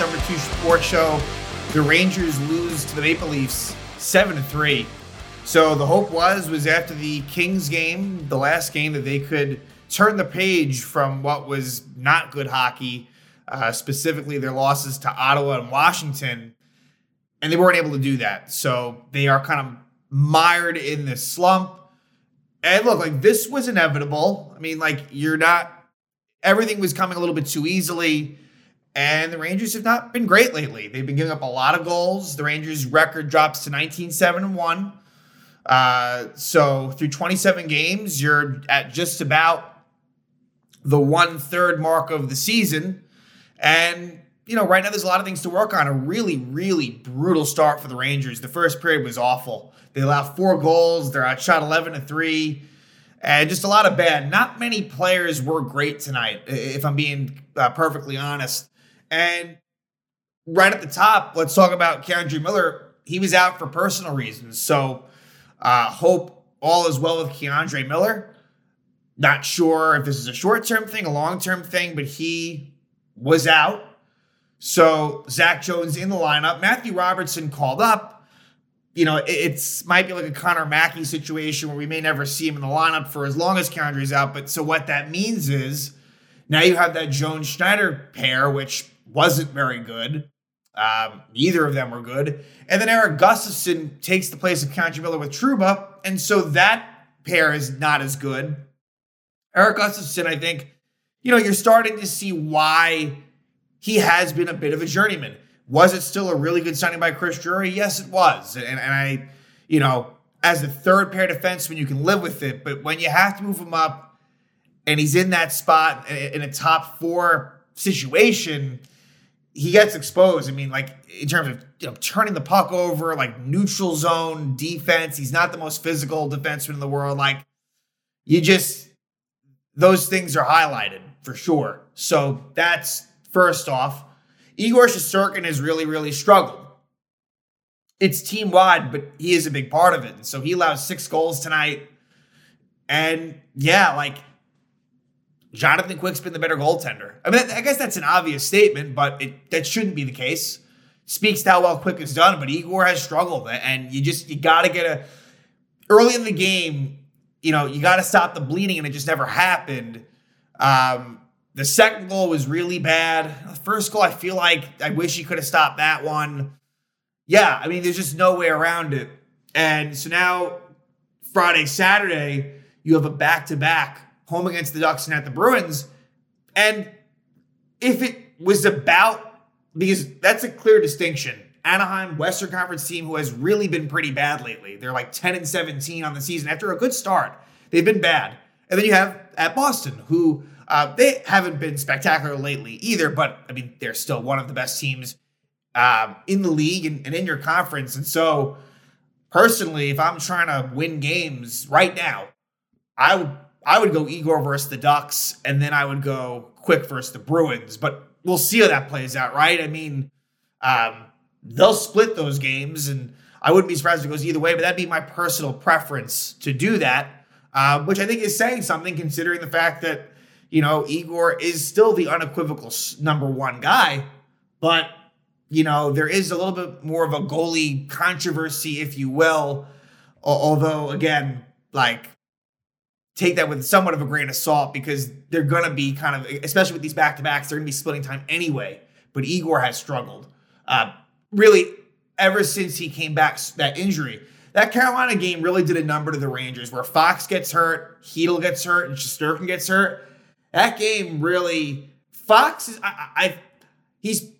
Number Two Sports Show. The Rangers lose to the Maple Leafs seven to three. So the hope was was after the Kings game, the last game, that they could turn the page from what was not good hockey, uh, specifically their losses to Ottawa and Washington, and they weren't able to do that. So they are kind of mired in this slump. And look, like this was inevitable. I mean, like you're not. Everything was coming a little bit too easily. And the Rangers have not been great lately. They've been giving up a lot of goals. The Rangers' record drops to 19 7 and 1. Uh, so through 27 games, you're at just about the one third mark of the season. And, you know, right now there's a lot of things to work on. A really, really brutal start for the Rangers. The first period was awful. They allowed four goals, they're outshot 11 to 3 and just a lot of bad. Not many players were great tonight, if I'm being uh, perfectly honest. And right at the top, let's talk about K'Andre Miller. He was out for personal reasons. So uh, hope all is well with K'Andre Miller. Not sure if this is a short term thing, a long term thing, but he was out. So Zach Jones in the lineup. Matthew Robertson called up. You know, it's might be like a Connor Mackey situation where we may never see him in the lineup for as long as K'Andre's out. But so what that means is now you have that Jones Schneider pair, which wasn't very good. Um, neither of them were good. And then Erik Gustafsson takes the place of K'Andre Miller with Trouba. And so that pair is not as good. Erik Gustafsson, I think, you know, you're starting to see why he has been a bit of a journeyman. Was it still a really good signing by Chris Drury? Yes, it was. And, and I, you know, as a third pair defenseman, you can live with it. But when you have to move him up and he's in that spot in a top four situation, he gets exposed. I mean, like in terms of you know, turning the puck over, like neutral zone defense. He's not the most physical defenseman in the world. Like you just those things are highlighted for sure. So that's first off. Igor Shesterkin has really, really struggled. It's team wide, but he is a big part of it. And so he allows six goals tonight. And yeah, like Jonathan Quick's been the better goaltender. I mean, I guess that's an obvious statement, but it that shouldn't be the case. Speaks to how well Quick has done, but Igor has struggled, and you just you got to get a early in the game. You know, you got to stop the bleeding, and it just never happened. Um, the second goal was really bad. The first goal, I feel like I wish he could have stopped that one. Yeah, I mean, there's just no way around it. And so now, Friday, Saturday, you have a back to back home against the Ducks and at the Bruins. And if it was about, because that's a clear distinction. Anaheim, Western Conference team who has really been pretty bad lately. They're like 10 and 17 on the season after a good start. They've been bad. And then you have at Boston, who uh, they haven't been spectacular lately either, but I mean, they're still one of the best teams um, in the league and, and in your conference. And so, personally, if I'm trying to win games right now, I would I would go Igor versus the Ducks, and then I would go Quick versus the Bruins. But we'll see how that plays out, right? I mean, um, they'll split those games, and I wouldn't be surprised if it goes either way. But that'd be my personal preference to do that, uh, which I think is saying something, considering the fact that you know Igor is still the unequivocal number one guy, but you know there is a little bit more of a goalie controversy, if you will. Although, again, like take that with somewhat of a grain of salt because they're going to be kind of, especially with these back to backs, they're going to be splitting time anyway. But Igor has struggled. Uh, really, ever since he came back, that injury. That Carolina game really did a number to the Rangers where Fox gets hurt, Chytil gets hurt, and Shesterkin gets hurt. That game really, Fox is, I, I, he's,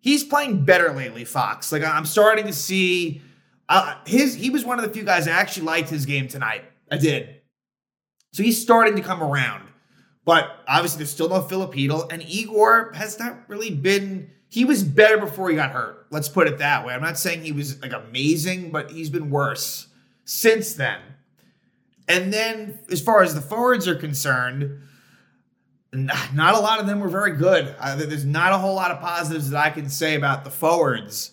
he's playing better lately, Fox. Like I'm starting to see, uh, his, he was one of the few guys I actually liked his game tonight. I did. So he's starting to come around. But obviously, there's still no Filipino, and Igor has not really been. He was better before he got hurt. Let's put it that way. I'm not saying he was like amazing, but he's been worse since then. And then, as far as the forwards are concerned, not a lot of them were very good. Uh, there's not a whole lot of positives that I can say about the forwards.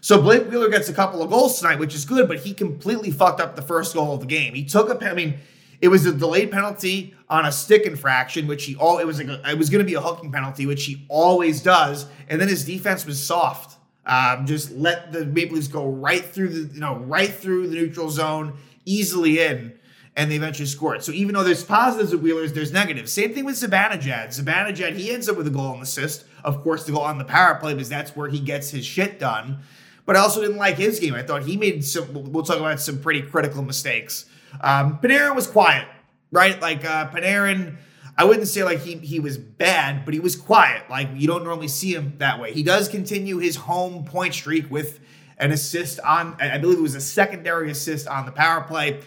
So Blake Wheeler gets a couple of goals tonight, which is good, but he completely fucked up the first goal of the game. He took a, I mean, It was a delayed penalty on a stick infraction, which he all it was like a, it was going to be a hooking penalty, which he always does. And then his defense was soft, um, just let the Maple Leafs go right through the you know right through the neutral zone, easily in, and they eventually scored. So even though there's positives with Wheelers, there's negatives. Same thing with Zibanejad. Zibanejad he ends up with a goal and assist. Of course, the goal on the power play because that's where he gets his shit done. But I also didn't like his game. I thought he made some. We'll talk about some pretty critical mistakes. Um, Panarin was quiet, right? Like uh, Panarin, I wouldn't say like he he was bad, but he was quiet. Like you don't normally see him that way. He does continue his home point streak with an assist on. I believe it was a secondary assist on the power play.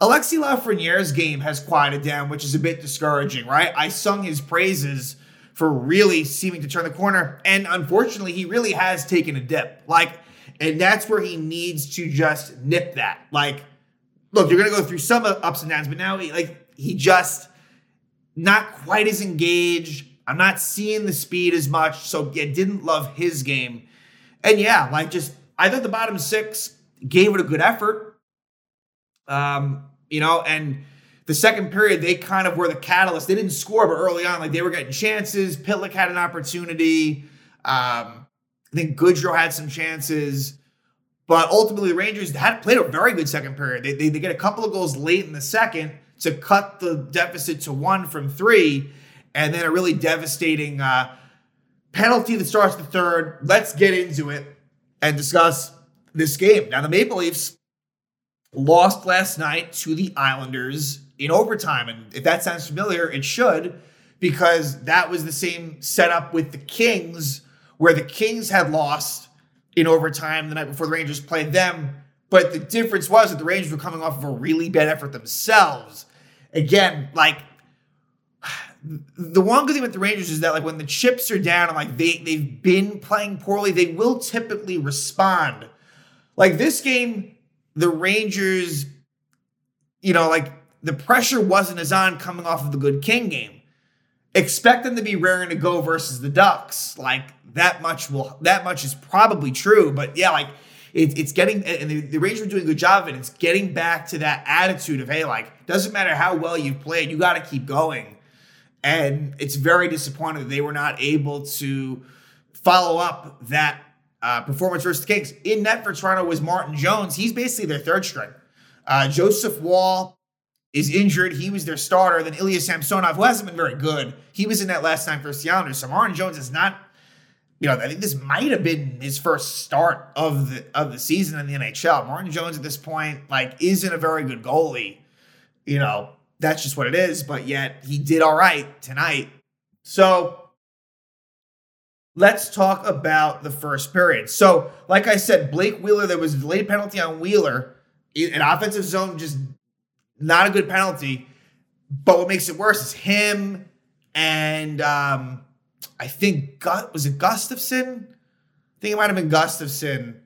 Alexi Lafreniere's game has quieted down, which is a bit discouraging, right? I sung his praises for really seeming to turn the corner, and unfortunately, he really has taken a dip. Like, and that's where he needs to just nip that. Like, look, you're going to go through some ups and downs, but now he, like he just not quite as engaged. I'm not seeing the speed as much, so yeah, didn't love his game. And yeah, like just I thought the bottom six gave it a good effort. Um, you know, and the second period they kind of were the catalyst. They didn't score, but early on, like they were getting chances. Pitlick had an opportunity. Um, I think Goodrow had some chances. But ultimately, the Rangers had played a very good second period. They, they, they, get a couple of goals late in the second to cut the deficit to one from three, and then a really devastating uh, penalty that starts the third. Let's get into it and discuss this game. Now, the Maple Leafs lost last night to the Islanders in overtime. And if that sounds familiar, it should, because that was the same setup with the Kings, where the Kings had lost in overtime the night before the Rangers played them. But the difference was that the Rangers were coming off of a really bad effort themselves. Again, like the one good thing with the Rangers is that like when the chips are down and like they they've been playing poorly, they will typically respond. Like this game, the Rangers, you know, like the pressure wasn't as on coming off of the good King game. Expect them to be raring to go versus the Ducks. Like that much will that much is probably true. But yeah, like it, it's getting and the, the Rangers are doing a good job of it. It's getting back to that attitude of hey, like doesn't matter how well you've played, you got to keep going. And it's very disappointing that they were not able to follow up that uh, performance versus the Kings. In net for Toronto was Martin Jones. He's basically their third string. Uh, Joseph Woll is injured. He was their starter. Then Ilya Samsonov, who hasn't been very good, he was in that last time for the Islanders. So Martin Jones is not you know, I think this might have been his first start of the of the season in the NHL. Martin Jones at this point, like, isn't a very good goalie. You know, that's just what it is. But yet he did all right tonight. So let's talk about the first period. So, like I said, Blake Wheeler, there was a delayed penalty on Wheeler. An offensive zone, just not a good penalty. But what makes it worse is him and um I think was it Gustafsson? I think it might have been Gustafsson,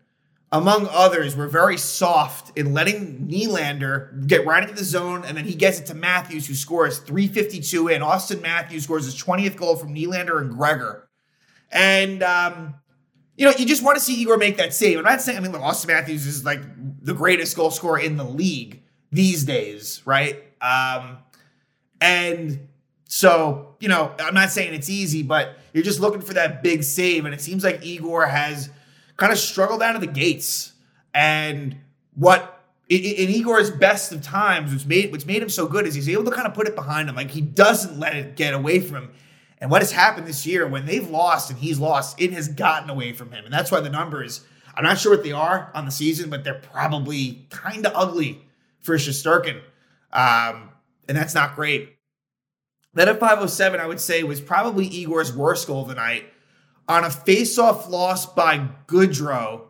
among others, were very soft in letting Nylander get right into the zone, and then he gets it to Matthews, who scores 352 in. Auston Matthews scores his 20th goal from Nylander and Gregor. And um, you know, you just want to see Igor make that save. I'm not saying I mean, look, Auston Matthews is like the greatest goal scorer in the league these days, right? Um, and so, you know, I'm not saying it's easy, but you're just looking for that big save. And it seems like Igor has kind of struggled out of the gates. And what in, Igor's best of times, which made what's made him so good, is he's able to kind of put it behind him. Like he doesn't let it get away from him. And what has happened this year when they've lost and he's lost, it has gotten away from him. And that's why the numbers, I'm not sure what they are on the season, but they're probably kind of ugly for Shesterkin. Um, and that's not great. Then at 507, I would say was probably Igor's worst goal of the night. On a face-off loss by Goodrow,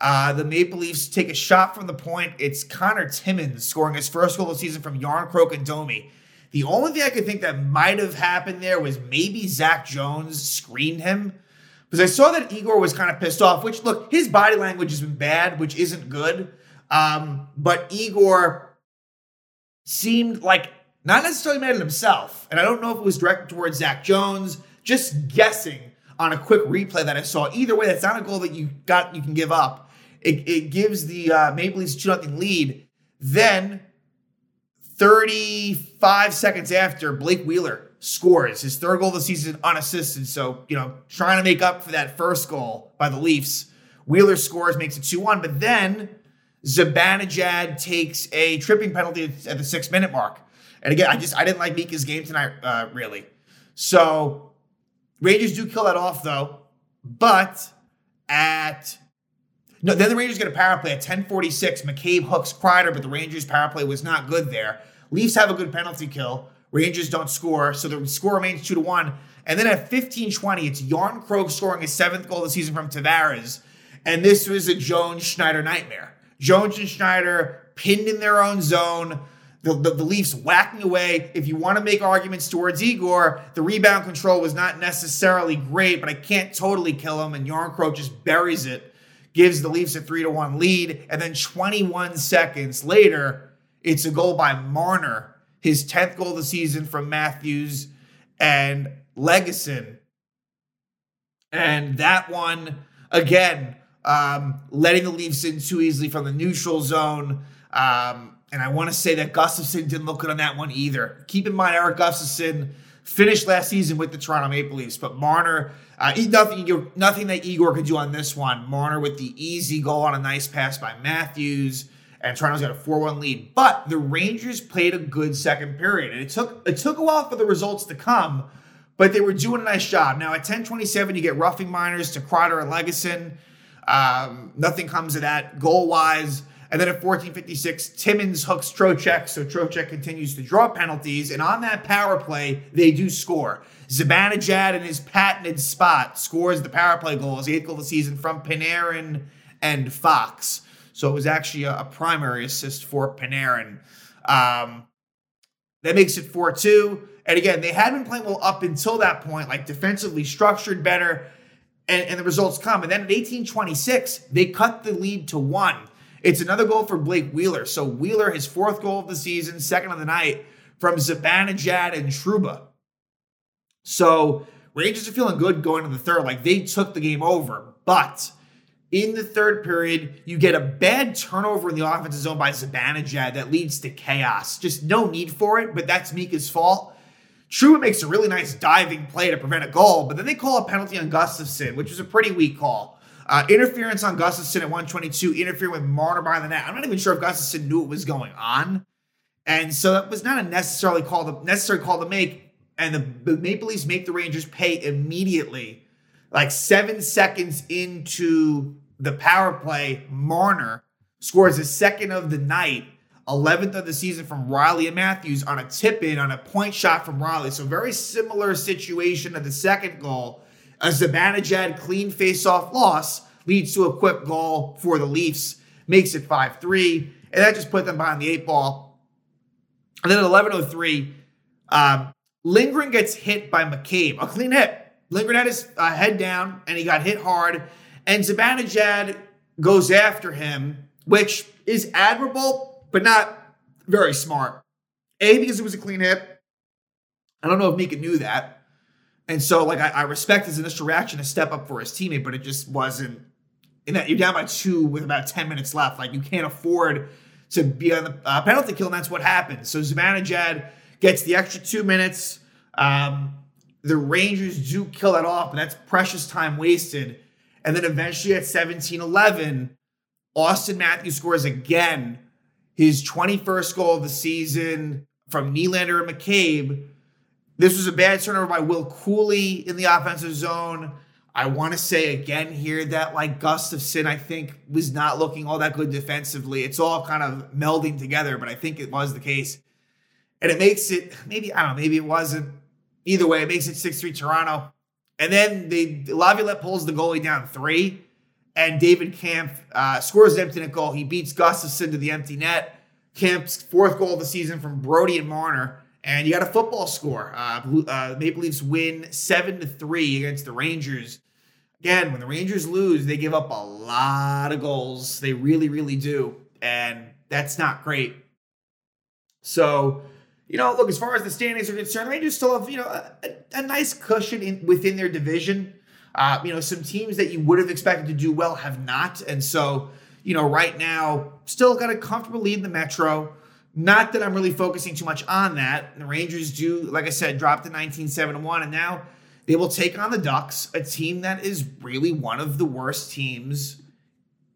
uh, the Maple Leafs take a shot from the point. It's Connor Timmins scoring his first goal of the season from Jarnkrok and Domi. The only thing I could think that might have happened there was maybe Zach Jones screened him. Because I saw that Igor was kind of pissed off, which, look, his body language has been bad, which isn't good. Um, but Igor seemed like not necessarily mad at himself. And I don't know if it was directed towards Zach Jones, just guessing on a quick replay that I saw. Either way, that's not a goal that you got you can give up. It, it gives the uh, Maple Leafs 2 0 lead. Then 35 seconds after, Blake Wheeler scores his third goal of the season unassisted. So, you know, trying to make up for that first goal by the Leafs. Wheeler scores, makes it 2 1. But then Zibanejad takes a tripping penalty at the six minute mark. And again, I just I didn't like Mika's game tonight, uh, really. So Rangers do kill that off though, but at no, then the Rangers get a power play at 10:46. McCabe hooks Kreider, but the Rangers power play was not good there. Leafs have a good penalty kill. Rangers don't score, so the score remains two to one. And then at 15:20, it's Jarnkrok scoring his seventh goal of the season from Tavares, and this was a Jones Schneider nightmare. Jones and Schneider pinned in their own zone. The, the, the, Leafs whacking away. If you want to make arguments towards Igor, the rebound control was not necessarily great, but I can't totally kill him. And Jarnkrok just buries it, gives the Leafs a three to one lead. And then 21 seconds later, it's a goal by Marner, his 10th goal of the season from Matthews and Lagesson. And that one, again, um, letting the Leafs in too easily from the neutral zone. Um, and I want to say that Gustafsson didn't look good on that one either. Keep in mind, Erik Gustafsson finished last season with the Toronto Maple Leafs, but Marner, uh, nothing, nothing that Igor could do on this one. Marner with the easy goal on a nice pass by Matthews, and Toronto's got a 4-1 lead. But the Rangers played a good second period, and it took it took a while for the results to come, but they were doing a nice job. Now at 10:27, you get roughing minors to Kreider and Lagesson. Um, nothing comes of that goal wise. And then at 14:56, Timmins hooks Trocheck, so Trocheck continues to draw penalties. And on that power play, they do score. Zibanejad in his patented spot scores the power play goal, his eighth goal of the season from Panarin and Fox. So it was actually a, a primary assist for Panarin. Um, that makes it 4 2. And again, they had been playing well up until that point, like defensively structured better, and, and the results come. And then at 1826, they cut the lead to one. It's another goal for Blake Wheeler. So Wheeler, his fourth goal of the season, second of the night from Zibanejad and Trouba. So Rangers are feeling good going to the third. Like they took the game over. But in the third period, you get a bad turnover in the offensive zone by Zibanejad that leads to chaos. Just no need for it, but that's Mika's fault. Trouba makes a really nice diving play to prevent a goal, but then they call a penalty on Gustafsson, which was a pretty weak call. Uh, interference on Gustafsson at 122, interfering with Marner behind the net. I'm not even sure if Gustafsson knew what was going on. And so that was not a necessarily call to, necessary call to make. And the, the Maple Leafs make the Rangers pay immediately. Like seven seconds into the power play, Marner scores his second of the night 11th of the season from Rielly and Matthews on a tip in on a point shot from Rielly. So very similar situation to the second goal. A Zibanejad clean face-off loss leads to a quick goal for the Leafs, makes it 5-3, and that just put them behind the eight ball. And then at 11.03, um, Lindgren gets hit by McCabe, a clean hit. Lindgren had his uh, head down, and he got hit hard, and Zibanejad goes after him, which is admirable but not very smart. A, because it was a clean hit. I don't know if Mika knew that. And so, like, I, I respect his initial reaction to step up for his teammate, but it just wasn't. In that you're down by two with about 10 minutes left. Like, you can't afford to be on the uh, penalty kill, and that's what happened. So, Zibanejad gets the extra two minutes. Um, the Rangers do kill that off, but that's precious time wasted. And then eventually at 17 11, Auston Matthews scores again his 21st goal of the season from Nylander and McCabe. This was a bad turnover by Will Cuylle in the offensive zone. I want to say again here that like Gustafsson, I think, was not looking all that good defensively. It's all kind of melding together, but I think it was the case. And it makes it, maybe, I don't know, maybe it wasn't. Either way, it makes it 6 3 Toronto. And then they Laviolette pulls the goalie down three and David Kampf uh, scores an empty net goal. He beats Gustafsson to the empty net. Kampf's fourth goal of the season from Brodie and Marner. And you got a football score. Uh, uh, Maple Leafs win seven to three against the Rangers. Again, when the Rangers lose, they give up a lot of goals. They really, really do, and that's not great. So, you know, look as far as the standings are concerned, Rangers still have you know a, a nice cushion in, within their division. Uh, you know, some teams that you would have expected to do well have not. And so, you know, right now, still got a comfortable lead in the Metro. not that I'm really focusing too much on that. The Rangers do, like I said, drop to 19 7 1, and now they will take on the Ducks, a team that is really one of the worst teams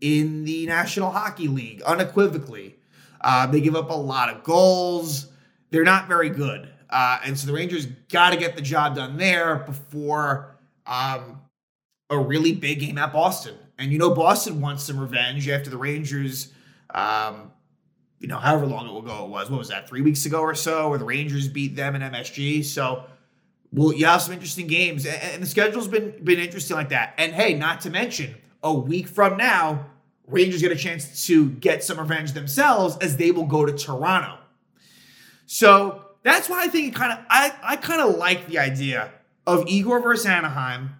in the National Hockey League, unequivocally. Uh, they give up a lot of goals. They're not very good. Uh, and so the Rangers got to get the job done there before um, a really big game at Boston. And you know, Boston wants some revenge after the Rangers, um, you know, however long ago it was. What was that, three weeks ago or so, where the Rangers beat them in MSG? So, well, you have some interesting games. And, and the schedule's been, been interesting like that. And hey, not to mention, a week from now, Rangers get a chance to get some revenge themselves as they will go to Toronto. So that's why I think kind of I, I kind of like the idea of Igor versus Anaheim,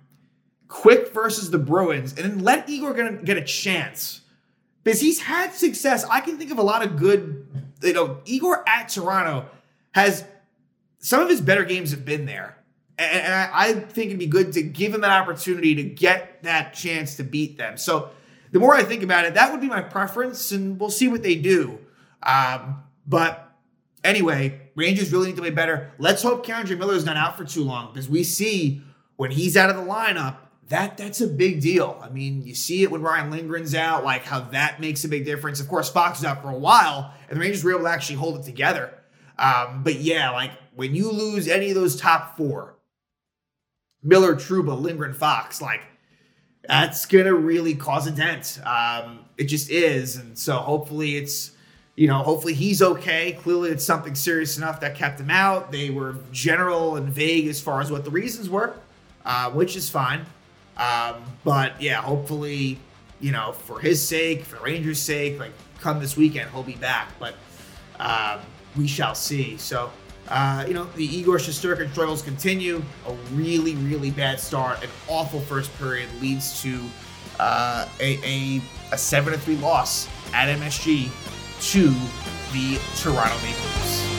Quick versus the Bruins, and then let Igor get, get a chance. Because he's had success. I can think of a lot of good, you know, Igor at Toronto has some of his better games have been there. And, I, I think it'd be good to give him that opportunity to get that chance to beat them. So the more I think about it, that would be my preference, and we'll see what they do. Um, but Anyway, Rangers really need to play better. Let's hope K'Andre Miller is not out for too long because we see when he's out of the lineup, that that's a big deal. I mean, you see it when Ryan Lindgren's out, like how that makes a big difference. Of course, Fox is out for a while, and the Rangers were able to actually hold it together. Um, but yeah, like when you lose any of those top four, Miller, Trouba, Lindgren, Fox, like that's gonna really cause a dent. Um, it just is, and so hopefully it's you know, hopefully he's okay. Clearly, it's something serious enough that kept him out. They were general and vague as far as what the reasons were, uh, which is fine. Um, but yeah, hopefully, you know, for his sake, for Rangers' sake, like come this weekend, he'll be back. But um, we shall see. So, uh, you know, the Igor Shesterkin struggles continue. A really, really bad start, an awful first period leads to uh, a, a, a 7 3 loss at MSG to the Toronto Maple Leafs.